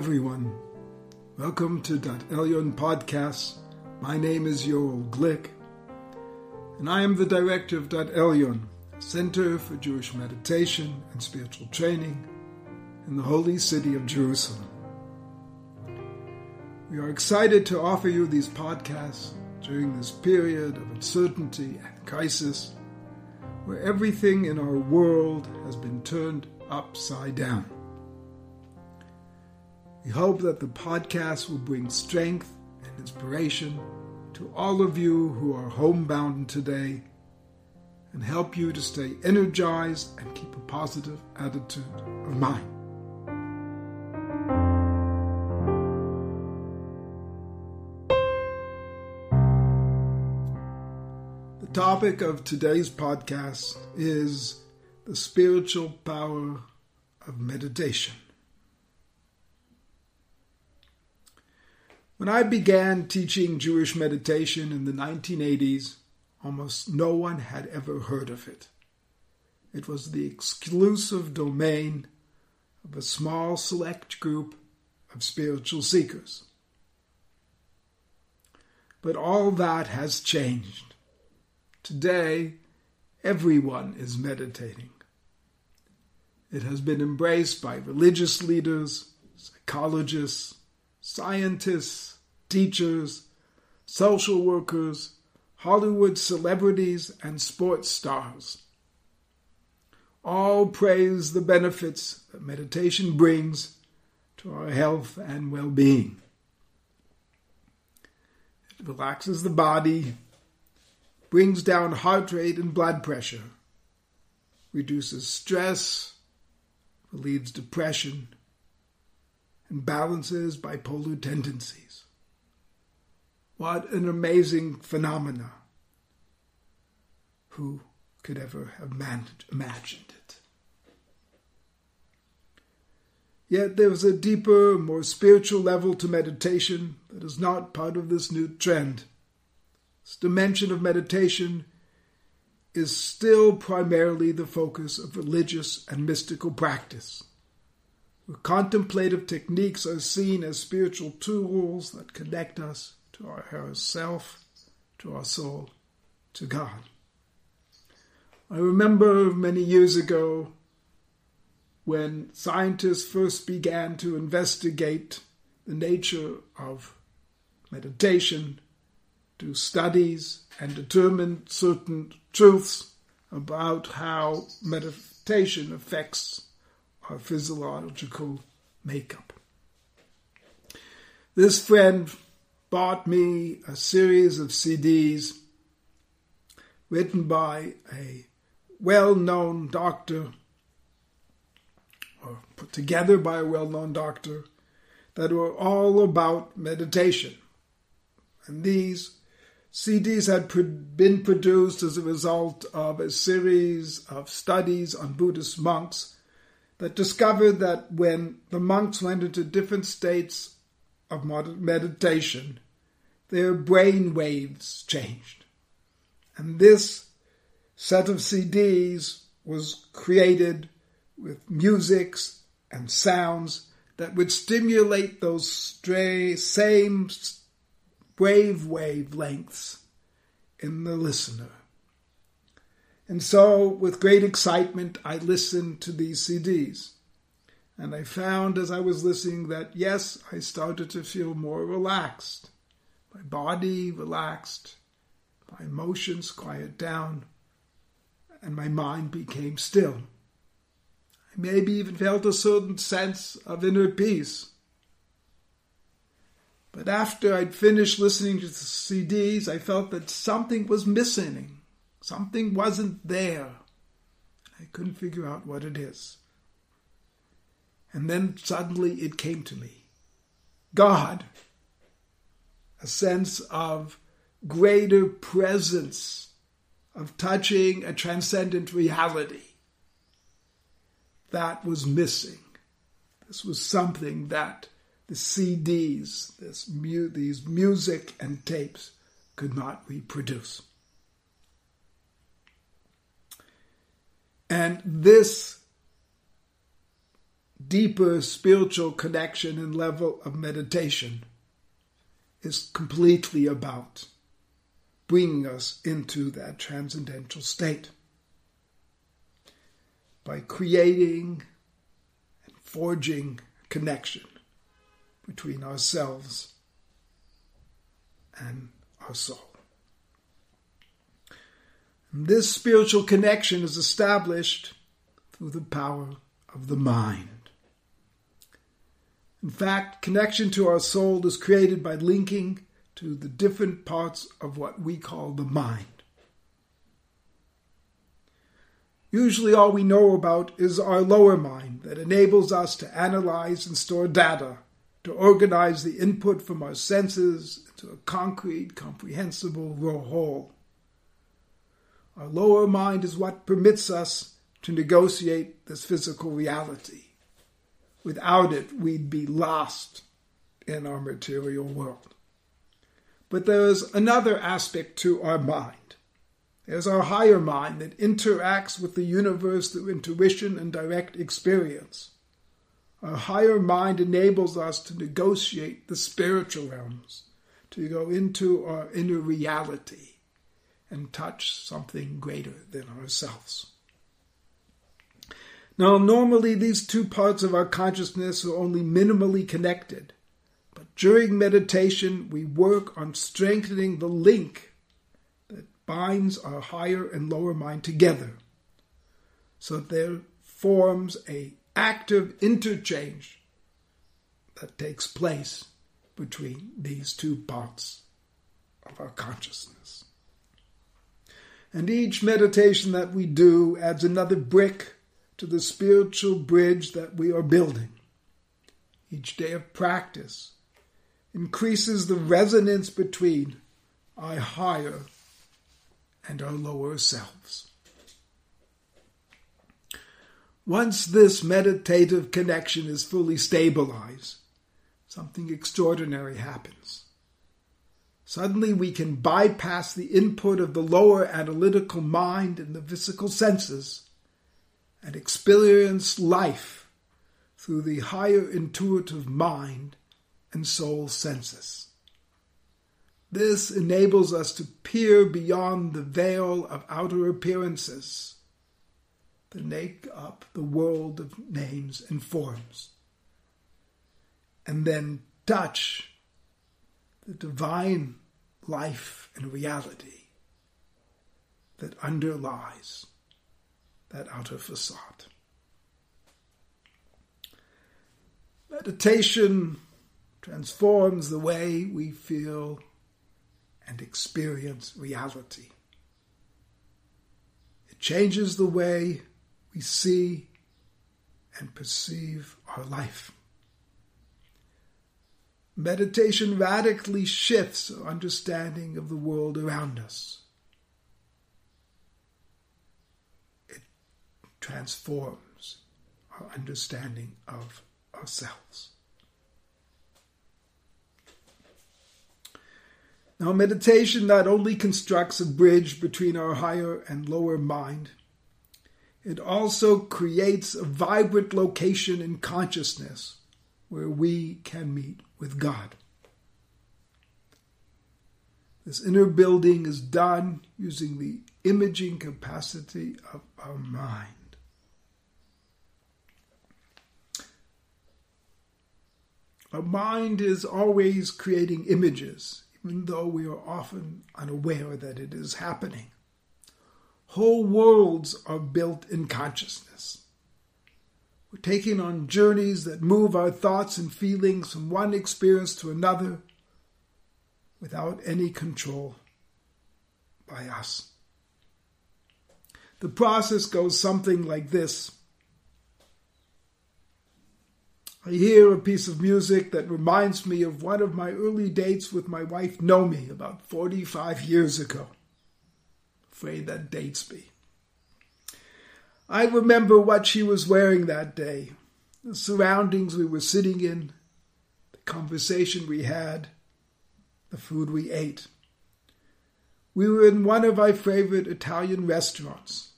Everyone. Welcome to Daat Elyon Podcast. My name is Yoel Glick, and I am the director of Daat Elyon, Center for Jewish Meditation and Spiritual Training in the holy city of Jerusalem. We are excited to offer you these podcasts during this period of uncertainty and crisis where everything in our world has been turned upside down. We hope that the podcast will bring strength and inspiration to all of you who are homebound today and help you to stay energized and keep a positive attitude of mind. The topic of today's podcast is the spiritual power of meditation. When I began teaching Jewish meditation in the 1980s, almost no one had ever heard of it. It was the exclusive domain of a small select group of spiritual seekers. But all that has changed. Today, everyone is meditating. It has been embraced by religious leaders, psychologists, scientists, teachers, social workers, Hollywood celebrities, and sports stars. All praise the benefits that meditation brings to our health and well being. It relaxes the body, brings down heart rate and blood pressure, reduces stress, relieves depression, and balances bipolar tendencies. What an amazing phenomena. Who could ever have imagined it? Yet there is a deeper, more spiritual level to meditation that is not part of this new trend. This dimension of meditation is still primarily the focus of religious and mystical practice contemplative techniques are seen as spiritual tools that connect us to our higher self, to our soul, to God. I remember many years ago when scientists first began to investigate the nature of meditation, do studies, and determine certain truths about how meditation affects our physiological makeup. This friend bought me a series of CDs written by a well known doctor, or put together by a well known doctor, that were all about meditation. And these CDs had been produced as a result of a series of studies on Buddhist monks that discovered that when the monks went into different states of meditation, their brain waves changed. And this set of CDs was created with musics and sounds that would stimulate those stray, same wave wavelengths in the listener. And so, with great excitement, I listened to these CDs. And I found as I was listening that, yes, I started to feel more relaxed. My body relaxed, my emotions quiet down, and my mind became still. I maybe even felt a certain sense of inner peace. But after I'd finished listening to the CDs, I felt that something was missing. Something wasn't there. I couldn't figure out what it is. And then suddenly it came to me God, a sense of greater presence, of touching a transcendent reality. That was missing. This was something that the CDs, this mu- these music and tapes could not reproduce. And this deeper spiritual connection and level of meditation is completely about bringing us into that transcendental state by creating and forging connection between ourselves and our soul. This spiritual connection is established through the power of the mind. In fact, connection to our soul is created by linking to the different parts of what we call the mind. Usually, all we know about is our lower mind that enables us to analyze and store data, to organize the input from our senses into a concrete, comprehensible whole. Our lower mind is what permits us to negotiate this physical reality. Without it, we'd be lost in our material world. But there's another aspect to our mind. There's our higher mind that interacts with the universe through intuition and direct experience. Our higher mind enables us to negotiate the spiritual realms, to go into our inner reality and touch something greater than ourselves. Now, normally these two parts of our consciousness are only minimally connected, but during meditation we work on strengthening the link that binds our higher and lower mind together so there forms a active interchange that takes place between these two parts of our consciousness. And each meditation that we do adds another brick to the spiritual bridge that we are building. Each day of practice increases the resonance between our higher and our lower selves. Once this meditative connection is fully stabilized, something extraordinary happens. Suddenly, we can bypass the input of the lower analytical mind and the physical senses and experience life through the higher intuitive mind and soul senses. This enables us to peer beyond the veil of outer appearances that make up the world of names and forms, and then touch the divine life and reality that underlies that outer facade. Meditation transforms the way we feel and experience reality. It changes the way we see and perceive our life. Meditation radically shifts our understanding of the world around us. It transforms our understanding of ourselves. Now, meditation not only constructs a bridge between our higher and lower mind, it also creates a vibrant location in consciousness where we can meet with God. This inner building is done using the imaging capacity of our mind. Our mind is always creating images even though we are often unaware that it is happening. Whole worlds are built in consciousness. We're taking on journeys that move our thoughts and feelings from one experience to another without any control by us. The process goes something like this I hear a piece of music that reminds me of one of my early dates with my wife Nomi about 45 years ago. Afraid that dates me. I remember what she was wearing that day, the surroundings we were sitting in, the conversation we had, the food we ate. We were in one of my favorite Italian restaurants.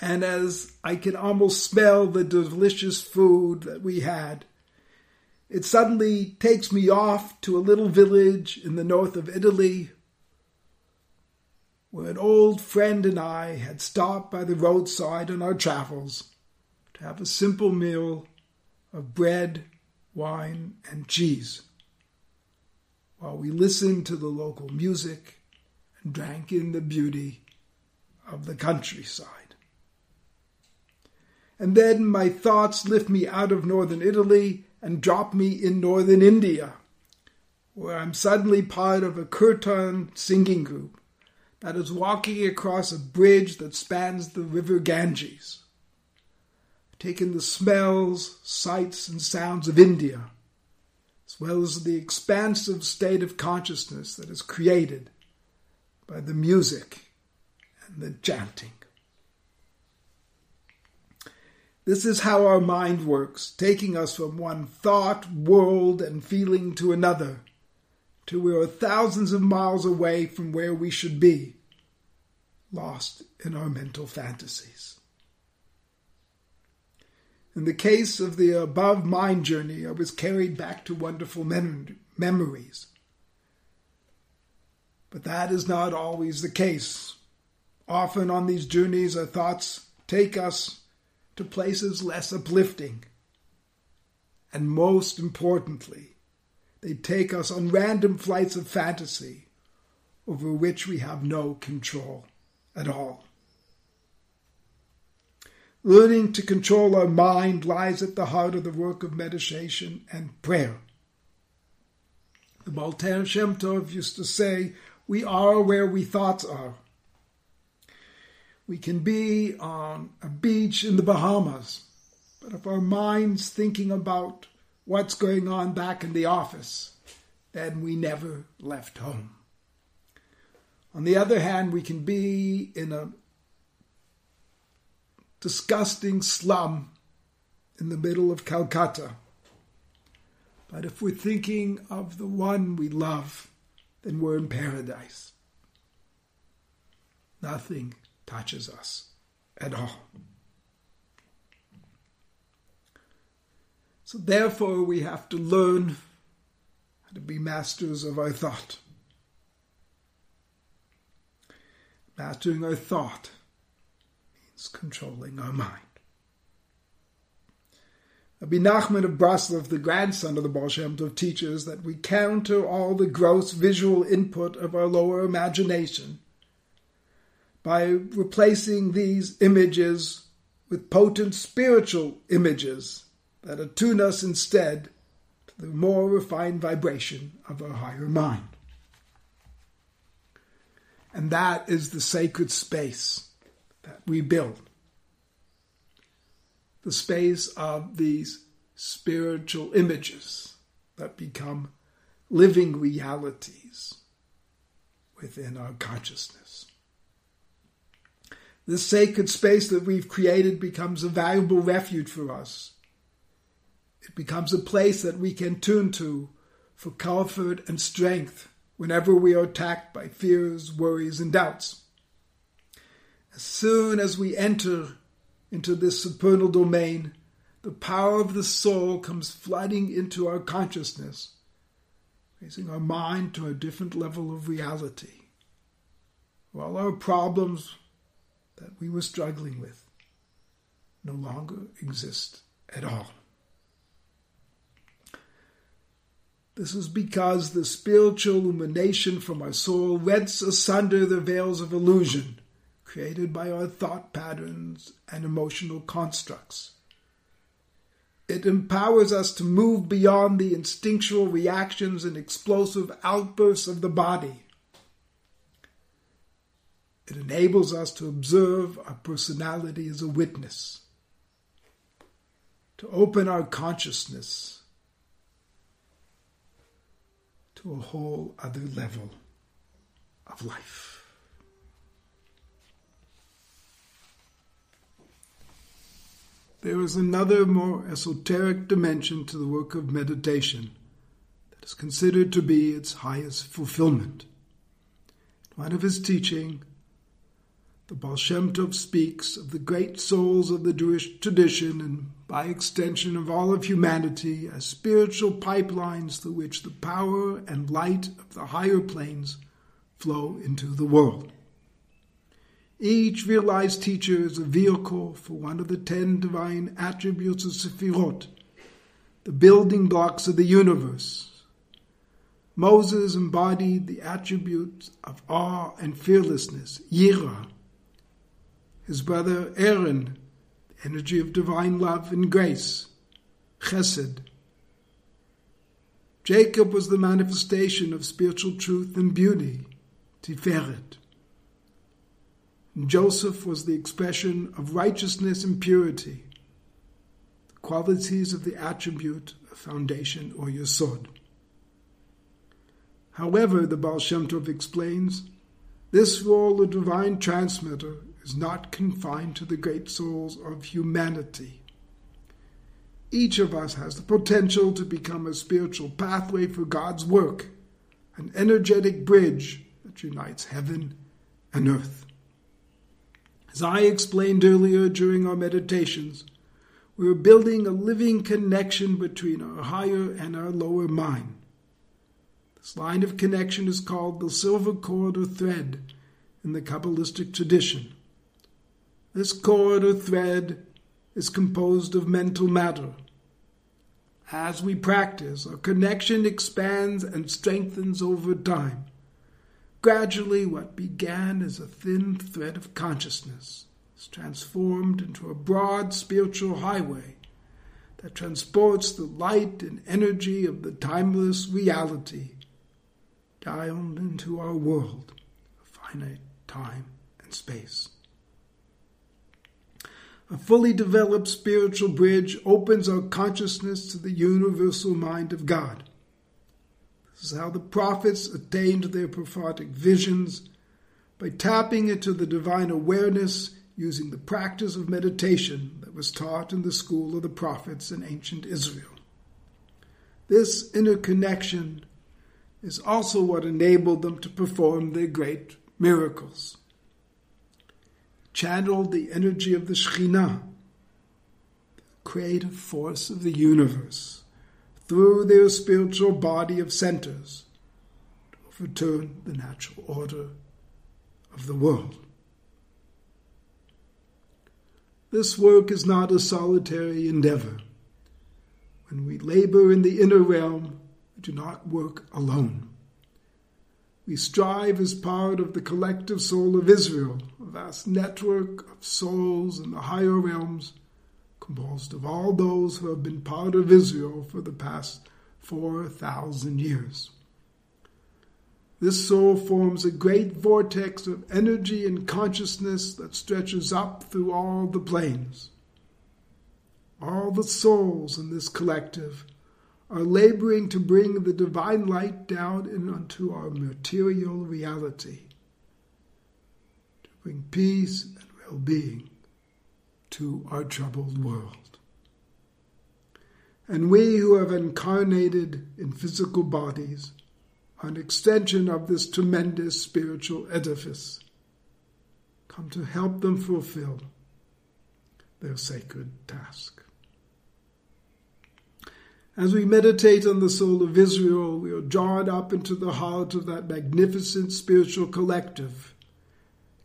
And as I can almost smell the delicious food that we had, it suddenly takes me off to a little village in the north of Italy where an old friend and I had stopped by the roadside on our travels to have a simple meal of bread, wine, and cheese while we listened to the local music and drank in the beauty of the countryside. And then my thoughts lift me out of northern Italy and drop me in northern India, where I'm suddenly part of a kirtan singing group that is walking across a bridge that spans the river Ganges, taking the smells, sights, and sounds of India, as well as the expansive state of consciousness that is created by the music and the chanting. This is how our mind works, taking us from one thought, world, and feeling to another, till we are thousands of miles away from where we should be, lost in our mental fantasies. In the case of the above mind journey, I was carried back to wonderful mem- memories. But that is not always the case. Often on these journeys, our thoughts take us to places less uplifting. And most importantly, they take us on random flights of fantasy over which we have no control at all. Learning to control our mind lies at the heart of the work of meditation and prayer. The Baal Shem Tov used to say, We are where we thoughts are. We can be on a beach in the Bahamas, but if our mind's thinking about what's going on back in the office, then we never left home. On the other hand, we can be in a disgusting slum in the middle of Calcutta. But if we're thinking of the one we love, then we're in paradise. Nothing touches us at all. So, therefore, we have to learn to be masters of our thought. Mastering our thought means controlling our mind. Rabbi Nachman of Breslov, the grandson of the Baal Shem Tov, teaches that we counter all the gross visual input of our lower imagination by replacing these images with potent spiritual images that attune us instead to the more refined vibration of our higher mind. And that is the sacred space that we build. The space of these spiritual images that become living realities within our consciousness. This sacred space that we've created becomes a valuable refuge for us. It becomes a place that we can turn to for comfort and strength whenever we are attacked by fears, worries, and doubts. As soon as we enter into this supernal domain, the power of the soul comes flooding into our consciousness, raising our mind to a different level of reality. All our problems that we were struggling with no longer exist at all. This is because the spiritual illumination from our soul rents asunder the veils of illusion created by our thought patterns and emotional constructs. It empowers us to move beyond the instinctual reactions and explosive outbursts of the body. It enables us to observe our personality as a witness, to open our consciousness to a whole other level of life. There is another more esoteric dimension to the work of meditation that is considered to be its highest fulfillment. In One of his teaching, the Baal Shem Tov speaks of the great souls of the Jewish tradition and, by extension, of all of humanity as spiritual pipelines through which the power and light of the higher planes flow into the world. Each realized teacher is a vehicle for one of the ten divine attributes of Sefirot, the building blocks of the universe. Moses embodied the attributes of awe and fearlessness, Yira, his brother Aaron, energy of divine love and grace, chesed. Jacob was the manifestation of spiritual truth and beauty, tiferet. Joseph was the expression of righteousness and purity, the qualities of the attribute of foundation or yesod. However, the Baal Shem Tov explains, this role of divine transmitter is not confined to the great souls of humanity. Each of us has the potential to become a spiritual pathway for God's work, an energetic bridge that unites heaven and earth. As I explained earlier during our meditations, we are building a living connection between our higher and our lower mind. This line of connection is called the silver cord or thread in the Kabbalistic tradition. This cord or thread is composed of mental matter. As we practice, our connection expands and strengthens over time. Gradually, what began as a thin thread of consciousness is transformed into a broad spiritual highway that transports the light and energy of the timeless reality dialed into our world of finite time and space. A fully developed spiritual bridge opens our consciousness to the universal mind of God. This is how the prophets attained their prophetic visions by tapping into the divine awareness using the practice of meditation that was taught in the school of the prophets in ancient Israel. This interconnection is also what enabled them to perform their great miracles channeled the energy of the Shekhinah, the creative force of the universe, through their spiritual body of centers to overturn the natural order of the world. This work is not a solitary endeavor. When we labor in the inner realm, we do not work alone. We strive as part of the collective soul of Israel, a vast network of souls in the higher realms, composed of all those who have been part of Israel for the past 4,000 years. This soul forms a great vortex of energy and consciousness that stretches up through all the planes. All the souls in this collective are laboring to bring the divine light down into our material reality, to bring peace and well being to our troubled world. And we who have incarnated in physical bodies are an extension of this tremendous spiritual edifice, come to help them fulfill their sacred task. As we meditate on the soul of Israel, we are drawn up into the heart of that magnificent spiritual collective,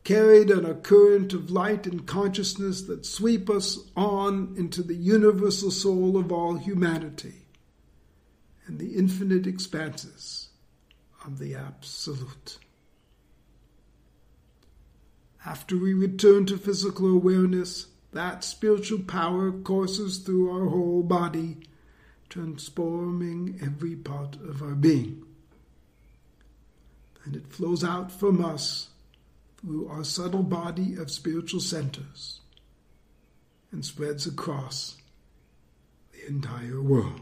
carried on a current of light and consciousness that sweep us on into the universal soul of all humanity and the infinite expanses of the Absolute. After we return to physical awareness, that spiritual power courses through our whole body transforming every part of our being. And it flows out from us through our subtle body of spiritual centers and spreads across the entire world.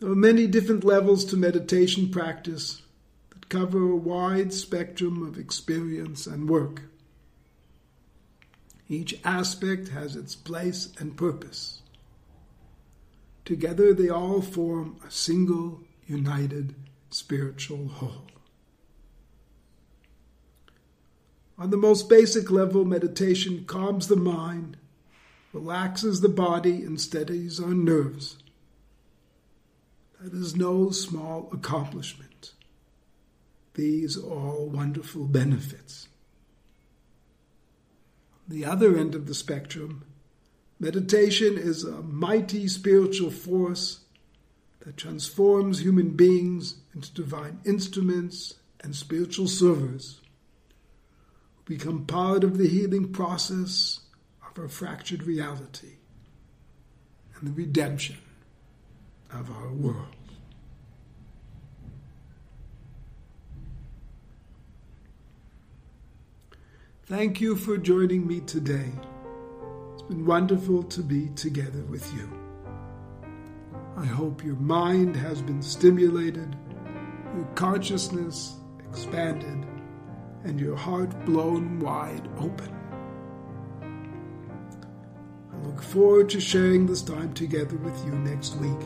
There are many different levels to meditation practice that cover a wide spectrum of experience and work. Each aspect has its place and purpose. Together, they all form a single, united spiritual whole. On the most basic level, meditation calms the mind, relaxes the body, and steadies our nerves. That is no small accomplishment. These are all wonderful benefits. The other end of the spectrum, meditation is a mighty spiritual force that transforms human beings into divine instruments and spiritual servers who become part of the healing process of our fractured reality and the redemption of our world. Thank you for joining me today. It's been wonderful to be together with you. I hope your mind has been stimulated, your consciousness expanded, and your heart blown wide open. I look forward to sharing this time together with you next week.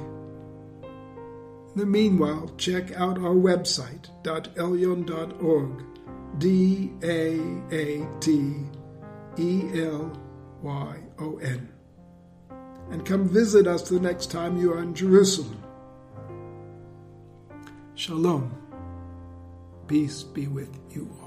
In the meanwhile, check out our website, elyon.org, D A A T E L Y O N and come visit us the next time you are in Jerusalem. Shalom. Peace be with you all.